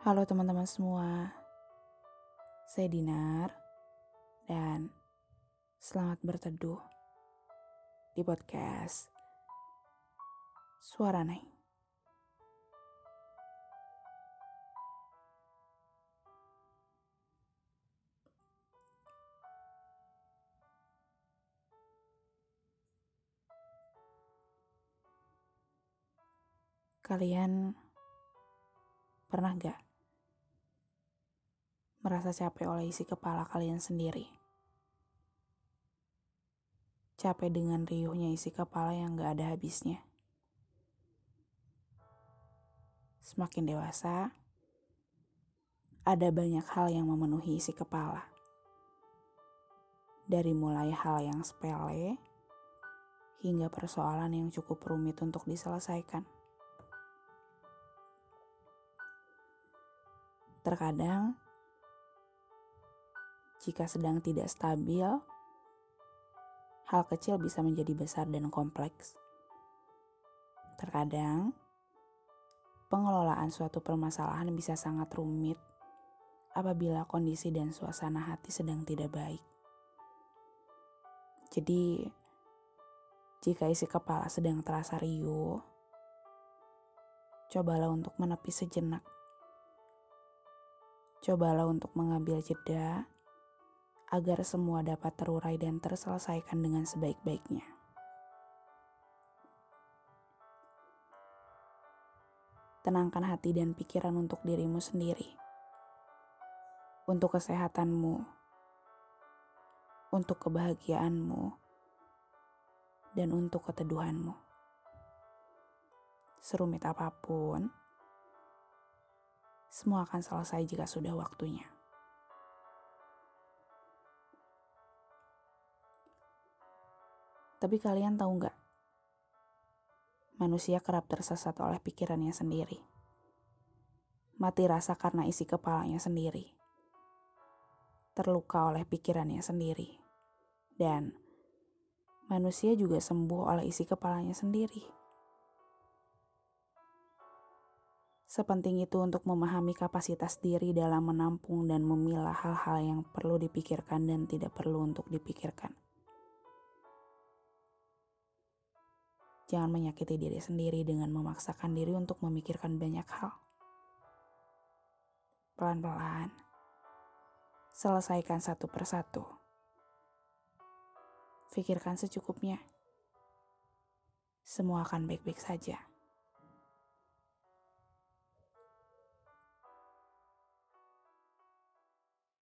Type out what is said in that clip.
Halo teman-teman semua, saya Dinar dan selamat berteduh di podcast Suara Naik. Kalian pernah gak merasa capek oleh isi kepala kalian sendiri. Capek dengan riuhnya isi kepala yang gak ada habisnya. Semakin dewasa, ada banyak hal yang memenuhi isi kepala. Dari mulai hal yang sepele hingga persoalan yang cukup rumit untuk diselesaikan. Terkadang, jika sedang tidak stabil, hal kecil bisa menjadi besar dan kompleks. Terkadang, pengelolaan suatu permasalahan bisa sangat rumit apabila kondisi dan suasana hati sedang tidak baik. Jadi, jika isi kepala sedang terasa riuh, cobalah untuk menepi sejenak. Cobalah untuk mengambil jeda agar semua dapat terurai dan terselesaikan dengan sebaik-baiknya. Tenangkan hati dan pikiran untuk dirimu sendiri, untuk kesehatanmu, untuk kebahagiaanmu, dan untuk keteduhanmu. Serumit apa pun, semua akan selesai jika sudah waktunya. Tapi kalian tahu nggak? Manusia kerap tersesat oleh pikirannya sendiri. Mati rasa karena isi kepalanya sendiri. Terluka oleh pikirannya sendiri. Dan manusia juga sembuh oleh isi kepalanya sendiri. Sepenting itu untuk memahami kapasitas diri dalam menampung dan memilah hal-hal yang perlu dipikirkan dan tidak perlu untuk dipikirkan. Jangan menyakiti diri sendiri dengan memaksakan diri untuk memikirkan banyak hal. Pelan-pelan, selesaikan satu persatu. Pikirkan secukupnya. Semua akan baik-baik saja.